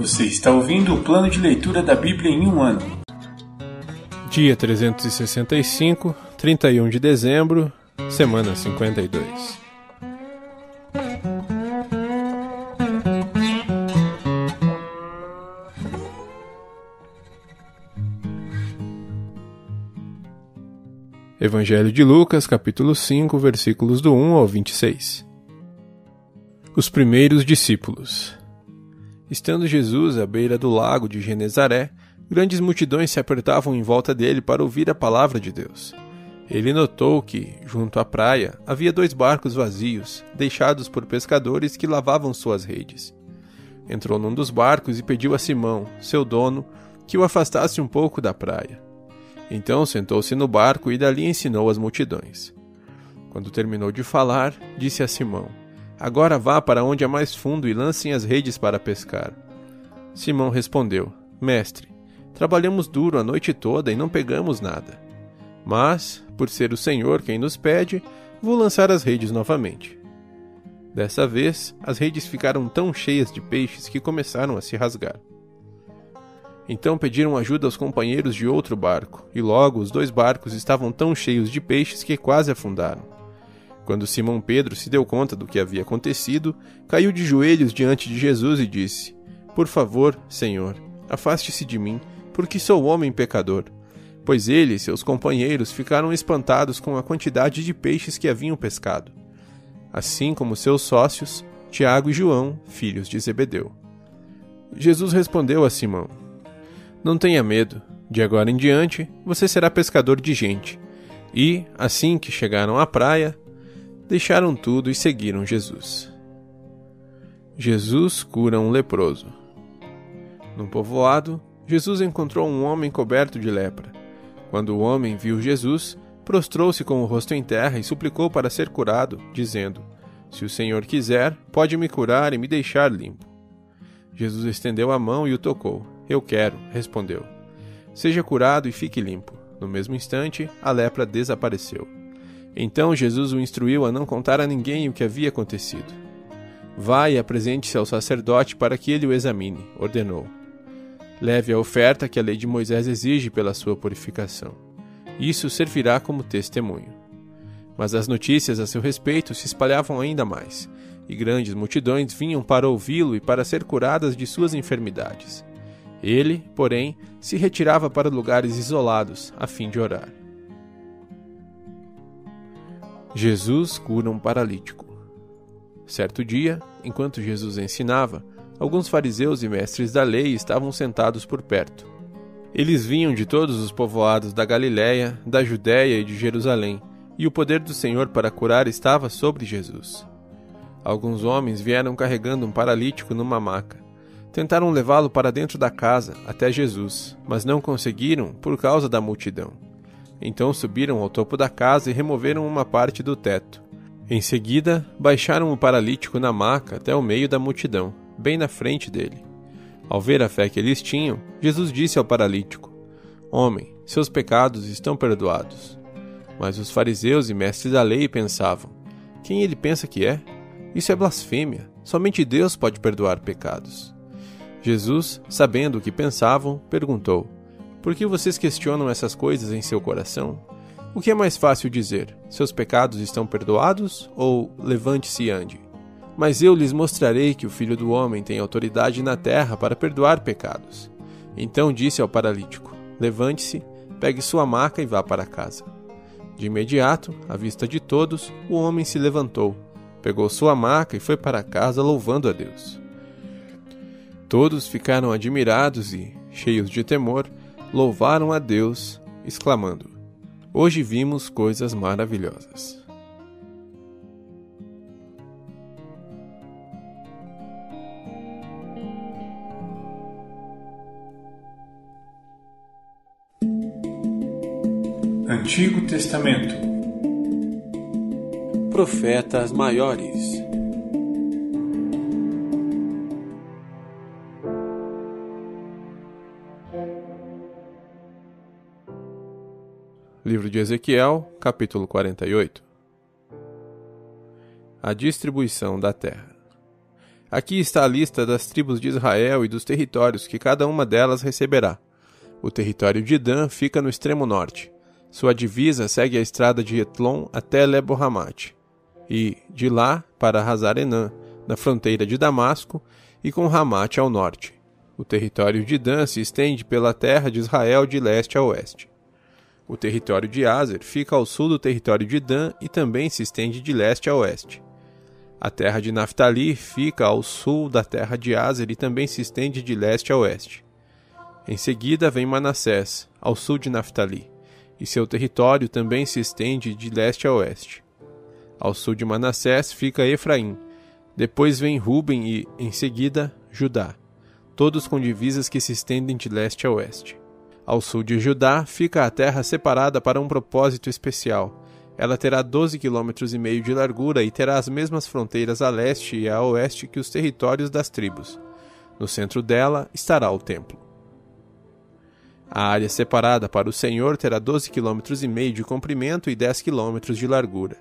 Você está ouvindo o plano de leitura da Bíblia em um ano. Dia 365, 31 de dezembro, semana 52. Evangelho de Lucas, capítulo 5, versículos do 1 ao 26. Os primeiros discípulos. Estando Jesus à beira do lago de Genezaré, grandes multidões se apertavam em volta dele para ouvir a palavra de Deus. Ele notou que, junto à praia, havia dois barcos vazios, deixados por pescadores que lavavam suas redes. Entrou num dos barcos e pediu a Simão, seu dono, que o afastasse um pouco da praia. Então sentou-se no barco e dali ensinou as multidões. Quando terminou de falar, disse a Simão: Agora vá para onde é mais fundo e lancem as redes para pescar. Simão respondeu: Mestre, trabalhamos duro a noite toda e não pegamos nada. Mas, por ser o Senhor quem nos pede, vou lançar as redes novamente. Dessa vez, as redes ficaram tão cheias de peixes que começaram a se rasgar. Então pediram ajuda aos companheiros de outro barco, e logo os dois barcos estavam tão cheios de peixes que quase afundaram. Quando Simão Pedro se deu conta do que havia acontecido, caiu de joelhos diante de Jesus e disse: Por favor, Senhor, afaste-se de mim, porque sou homem pecador. Pois ele e seus companheiros ficaram espantados com a quantidade de peixes que haviam pescado, assim como seus sócios, Tiago e João, filhos de Zebedeu. Jesus respondeu a Simão: Não tenha medo, de agora em diante você será pescador de gente. E, assim que chegaram à praia, deixaram tudo e seguiram Jesus. Jesus cura um leproso. Num povoado, Jesus encontrou um homem coberto de lepra. Quando o homem viu Jesus, prostrou-se com o rosto em terra e suplicou para ser curado, dizendo: Se o Senhor quiser, pode me curar e me deixar limpo. Jesus estendeu a mão e o tocou. Eu quero, respondeu. Seja curado e fique limpo. No mesmo instante, a lepra desapareceu. Então Jesus o instruiu a não contar a ninguém o que havia acontecido. Vá e apresente-se ao sacerdote para que ele o examine, ordenou. Leve a oferta que a lei de Moisés exige pela sua purificação. Isso servirá como testemunho. Mas as notícias a seu respeito se espalhavam ainda mais, e grandes multidões vinham para ouvi-lo e para ser curadas de suas enfermidades. Ele, porém, se retirava para lugares isolados, a fim de orar. Jesus cura um paralítico. Certo dia, enquanto Jesus ensinava, alguns fariseus e mestres da lei estavam sentados por perto. Eles vinham de todos os povoados da Galiléia, da Judéia e de Jerusalém, e o poder do Senhor para curar estava sobre Jesus. Alguns homens vieram carregando um paralítico numa maca. Tentaram levá-lo para dentro da casa, até Jesus, mas não conseguiram por causa da multidão. Então subiram ao topo da casa e removeram uma parte do teto. Em seguida, baixaram o paralítico na maca até o meio da multidão, bem na frente dele. Ao ver a fé que eles tinham, Jesus disse ao paralítico: Homem, seus pecados estão perdoados. Mas os fariseus e mestres da lei pensavam: Quem ele pensa que é? Isso é blasfêmia. Somente Deus pode perdoar pecados. Jesus, sabendo o que pensavam, perguntou: por que vocês questionam essas coisas em seu coração? O que é mais fácil dizer? Seus pecados estão perdoados? Ou levante-se e ande? Mas eu lhes mostrarei que o Filho do Homem tem autoridade na terra para perdoar pecados. Então disse ao paralítico: Levante-se, pegue sua maca e vá para casa. De imediato, à vista de todos, o homem se levantou, pegou sua maca e foi para casa louvando a Deus. Todos ficaram admirados e, cheios de temor, louvaram a Deus, exclamando: Hoje vimos coisas maravilhosas. Antigo Testamento Profetas Maiores Livro de Ezequiel, capítulo 48 A distribuição da terra. Aqui está a lista das tribos de Israel e dos territórios que cada uma delas receberá. O território de Dan fica no extremo norte. Sua divisa segue a estrada de Etlon até Lebo-Hamat, e de lá para Hazar-Enã, na fronteira de Damasco, e com Hamat ao norte. O território de Dan se estende pela terra de Israel de leste a oeste. O território de Azer fica ao sul do território de Dan e também se estende de leste a oeste. A terra de Naphtali fica ao sul da terra de Azer e também se estende de leste a oeste. Em seguida vem Manassés, ao sul de Naphtali, e seu território também se estende de leste a oeste. Ao sul de Manassés fica Efraim, depois vem Ruben e, em seguida, Judá, todos com divisas que se estendem de leste a oeste. Ao sul de Judá fica a terra separada para um propósito especial. Ela terá 12 km e meio de largura e terá as mesmas fronteiras a leste e a oeste que os territórios das tribos. No centro dela estará o templo. A área separada para o Senhor terá 12 km e meio de comprimento e 10 km de largura.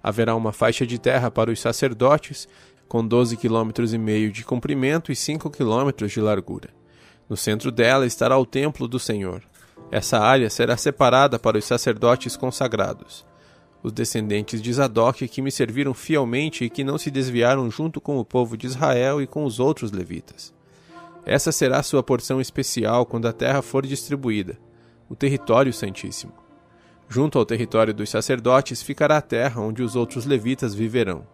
Haverá uma faixa de terra para os sacerdotes com 12 km e meio de comprimento e 5 km de largura. No centro dela estará o templo do Senhor. Essa área será separada para os sacerdotes consagrados, os descendentes de Zadok que me serviram fielmente e que não se desviaram junto com o povo de Israel e com os outros levitas. Essa será sua porção especial quando a terra for distribuída, o território santíssimo. Junto ao território dos sacerdotes ficará a terra onde os outros levitas viverão.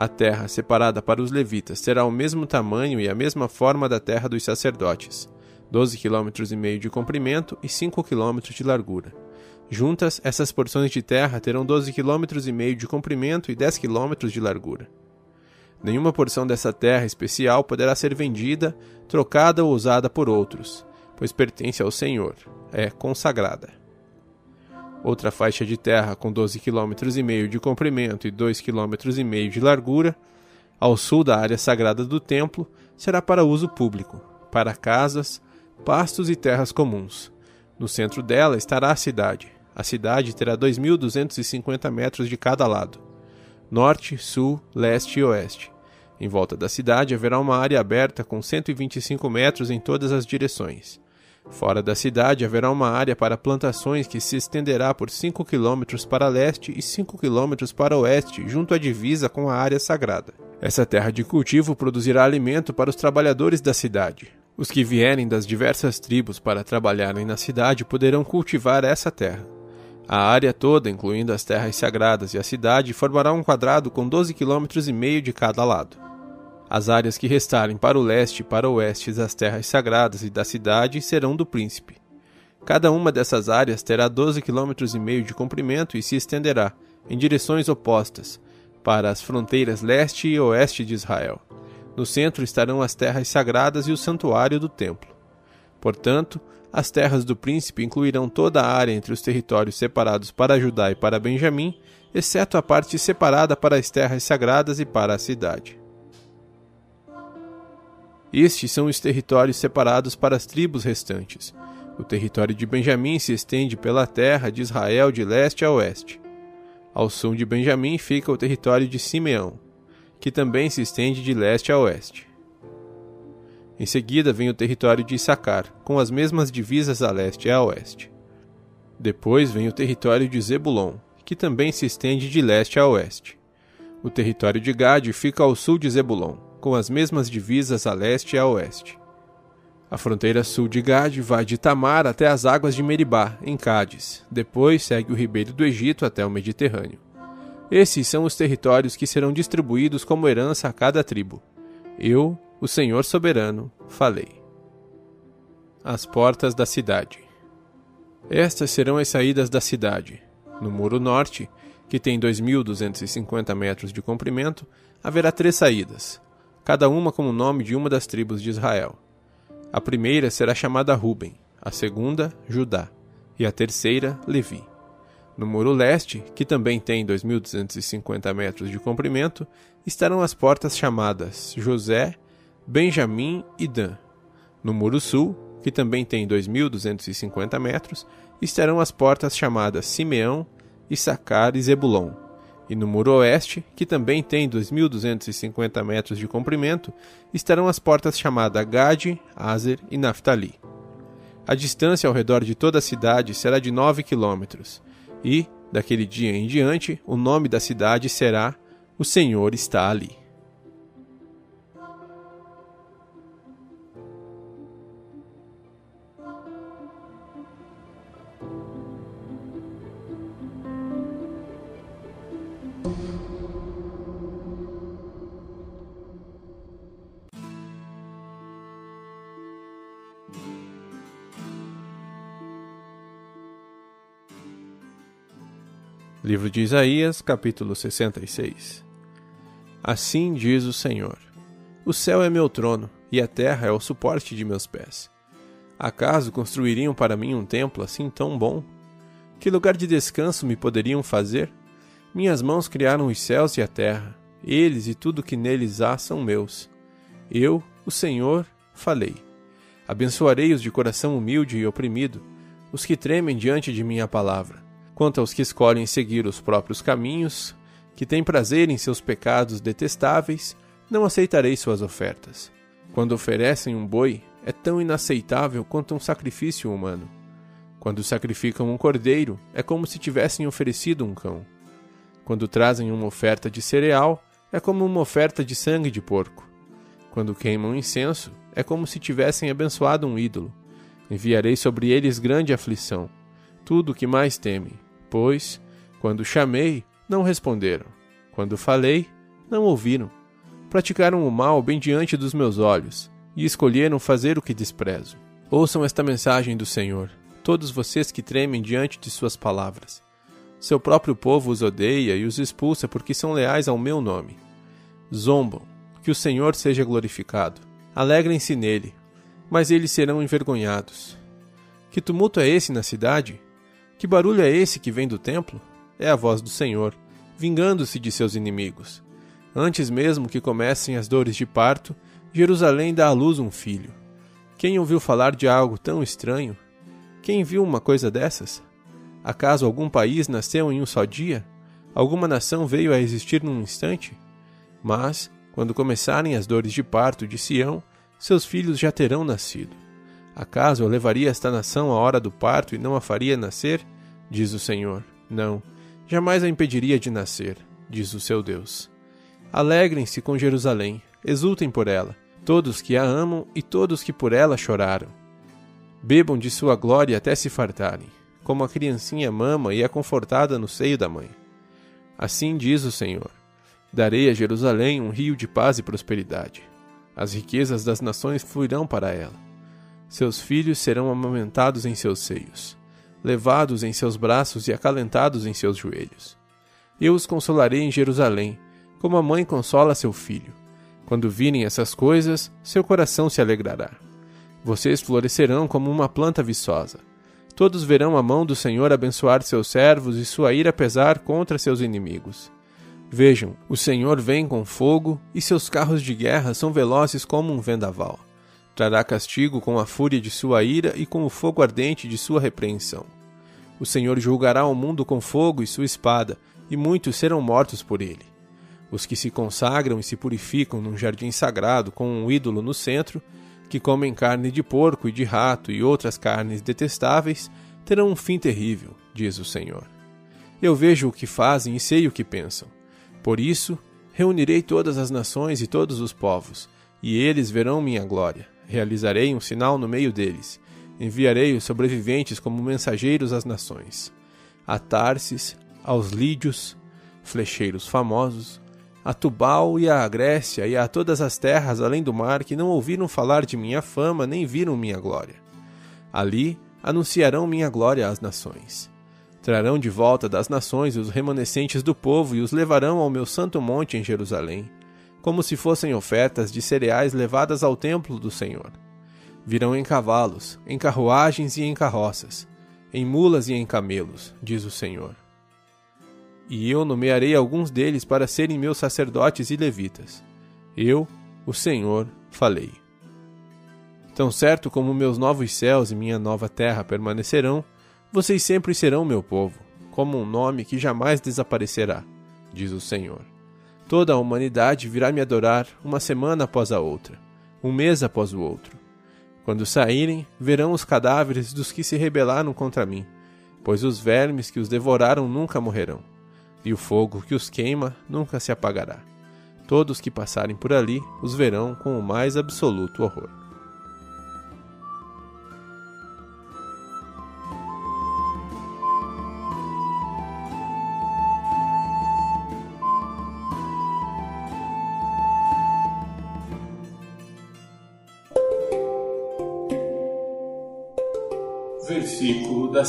A terra separada para os levitas terá o mesmo tamanho e a mesma forma da terra dos sacerdotes, 12 km e meio de comprimento e 5 km de largura. Juntas, essas porções de terra terão 12 km e meio de comprimento e 10 km de largura. Nenhuma porção dessa terra especial poderá ser vendida, trocada ou usada por outros, pois pertence ao Senhor, é consagrada. Outra faixa de terra com 12 km de comprimento e 2 km de largura, ao sul da área sagrada do templo, será para uso público, para casas, pastos e terras comuns. No centro dela estará a cidade. A cidade terá 2.250 metros de cada lado, norte, sul, leste e oeste. Em volta da cidade haverá uma área aberta com 125 metros em todas as direções. Fora da cidade haverá uma área para plantações que se estenderá por 5 km para leste e 5 km para oeste, junto à divisa com a área sagrada. Essa terra de cultivo produzirá alimento para os trabalhadores da cidade. Os que vierem das diversas tribos para trabalharem na cidade poderão cultivar essa terra. A área toda, incluindo as terras sagradas e a cidade, formará um quadrado com 12 km e meio de cada lado. As áreas que restarem para o leste e para o oeste das terras sagradas e da cidade serão do príncipe. Cada uma dessas áreas terá 12 km e meio de comprimento e se estenderá, em direções opostas, para as fronteiras leste e oeste de Israel. No centro estarão as terras sagradas e o santuário do templo. Portanto, as terras do príncipe incluirão toda a área entre os territórios separados para Judá e para Benjamim, exceto a parte separada para as terras sagradas e para a cidade. Estes são os territórios separados para as tribos restantes. O território de Benjamim se estende pela terra de Israel de leste a oeste. Ao sul de Benjamim fica o território de Simeão, que também se estende de leste a oeste. Em seguida vem o território de Issacar, com as mesmas divisas a leste e a oeste. Depois vem o território de Zebulon, que também se estende de leste a oeste. O território de Gade fica ao sul de Zebulon, com as mesmas divisas a leste e a oeste. A fronteira sul de Gade vai de Tamar até as águas de Meribá, em Cádiz. Depois segue o ribeiro do Egito até o Mediterrâneo. Esses são os territórios que serão distribuídos como herança a cada tribo. Eu, o Senhor soberano, falei. As portas da cidade. Estas serão as saídas da cidade. No muro norte, que tem 2.250 metros de comprimento, haverá três saídas cada uma com o nome de uma das tribos de Israel. A primeira será chamada Ruben, a segunda, Judá, e a terceira, Levi. No muro leste, que também tem 2.250 metros de comprimento, estarão as portas chamadas José, Benjamim e Dan. No muro sul, que também tem 2.250 metros, estarão as portas chamadas Simeão, Issacar e Zebulon. E no muro oeste, que também tem 2.250 metros de comprimento, estarão as portas chamadas Gade, Azer e Naphtali. A distância ao redor de toda a cidade será de 9 quilômetros, e, daquele dia em diante, o nome da cidade será O Senhor está ali. Livro de Isaías, capítulo 66 Assim diz o Senhor: O céu é meu trono, e a terra é o suporte de meus pés. Acaso construiriam para mim um templo assim tão bom? Que lugar de descanso me poderiam fazer? Minhas mãos criaram os céus e a terra, eles e tudo que neles há são meus. Eu, o Senhor, falei. Abençoarei os de coração humilde e oprimido, os que tremem diante de minha palavra. Quanto aos que escolhem seguir os próprios caminhos, que têm prazer em seus pecados detestáveis, não aceitarei suas ofertas. Quando oferecem um boi, é tão inaceitável quanto um sacrifício humano. Quando sacrificam um cordeiro, é como se tivessem oferecido um cão. Quando trazem uma oferta de cereal, é como uma oferta de sangue de porco. Quando queimam incenso, é como se tivessem abençoado um ídolo. Enviarei sobre eles grande aflição, tudo o que mais temem Pois, quando chamei, não responderam. Quando falei, não ouviram. Praticaram o mal bem diante dos meus olhos, e escolheram fazer o que desprezo. Ouçam esta mensagem do Senhor, todos vocês que tremem diante de suas palavras. Seu próprio povo os odeia e os expulsa porque são leais ao meu nome. Zombam, que o Senhor seja glorificado. Alegrem-se nele, mas eles serão envergonhados. Que tumulto é esse na cidade? Que barulho é esse que vem do templo? É a voz do Senhor, vingando-se de seus inimigos. Antes mesmo que comecem as dores de parto, Jerusalém dá à luz um filho. Quem ouviu falar de algo tão estranho? Quem viu uma coisa dessas? Acaso algum país nasceu em um só dia? Alguma nação veio a existir num instante? Mas, quando começarem as dores de parto de Sião, seus filhos já terão nascido. Acaso eu levaria esta nação à hora do parto e não a faria nascer? Diz o Senhor. Não, jamais a impediria de nascer, diz o seu Deus. Alegrem-se com Jerusalém, exultem por ela, todos que a amam e todos que por ela choraram. Bebam de sua glória até se fartarem, como a criancinha mama e é confortada no seio da mãe. Assim diz o Senhor: Darei a Jerusalém um rio de paz e prosperidade. As riquezas das nações fluirão para ela seus filhos serão amamentados em seus seios, levados em seus braços e acalentados em seus joelhos. Eu os consolarei em Jerusalém, como a mãe consola seu filho. Quando virem essas coisas, seu coração se alegrará. Vocês florescerão como uma planta viçosa. Todos verão a mão do Senhor abençoar seus servos e sua ira pesar contra seus inimigos. Vejam, o Senhor vem com fogo e seus carros de guerra são velozes como um vendaval. Trará castigo com a fúria de sua ira e com o fogo ardente de sua repreensão. O Senhor julgará o mundo com fogo e sua espada, e muitos serão mortos por ele. Os que se consagram e se purificam num jardim sagrado com um ídolo no centro, que comem carne de porco e de rato e outras carnes detestáveis, terão um fim terrível, diz o Senhor. Eu vejo o que fazem e sei o que pensam. Por isso, reunirei todas as nações e todos os povos, e eles verão minha glória. Realizarei um sinal no meio deles. Enviarei os sobreviventes como mensageiros às nações. A Tarsis, aos lídios, flecheiros famosos, a Tubal e a Grécia e a todas as terras além do mar que não ouviram falar de minha fama nem viram minha glória. Ali anunciarão minha glória às nações. Trarão de volta das nações os remanescentes do povo e os levarão ao meu santo monte em Jerusalém como se fossem ofertas de cereais levadas ao templo do Senhor. Virão em cavalos, em carruagens e em carroças, em mulas e em camelos, diz o Senhor. E eu nomearei alguns deles para serem meus sacerdotes e levitas. Eu, o Senhor, falei. Tão certo como meus novos céus e minha nova terra permanecerão, vocês sempre serão meu povo, como um nome que jamais desaparecerá, diz o Senhor. Toda a humanidade virá me adorar uma semana após a outra, um mês após o outro. Quando saírem, verão os cadáveres dos que se rebelaram contra mim, pois os vermes que os devoraram nunca morrerão, e o fogo que os queima nunca se apagará. Todos que passarem por ali os verão com o mais absoluto horror.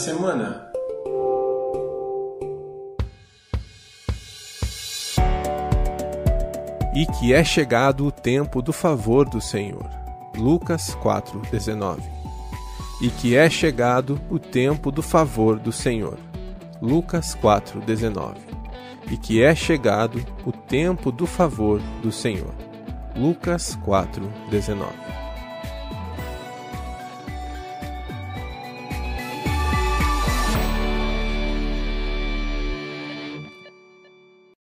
Semana. E que é chegado o tempo do favor do Senhor. Lucas 4:19. E que é chegado o tempo do favor do Senhor. Lucas 4:19. E que é chegado o tempo do favor do Senhor. Lucas 4:19.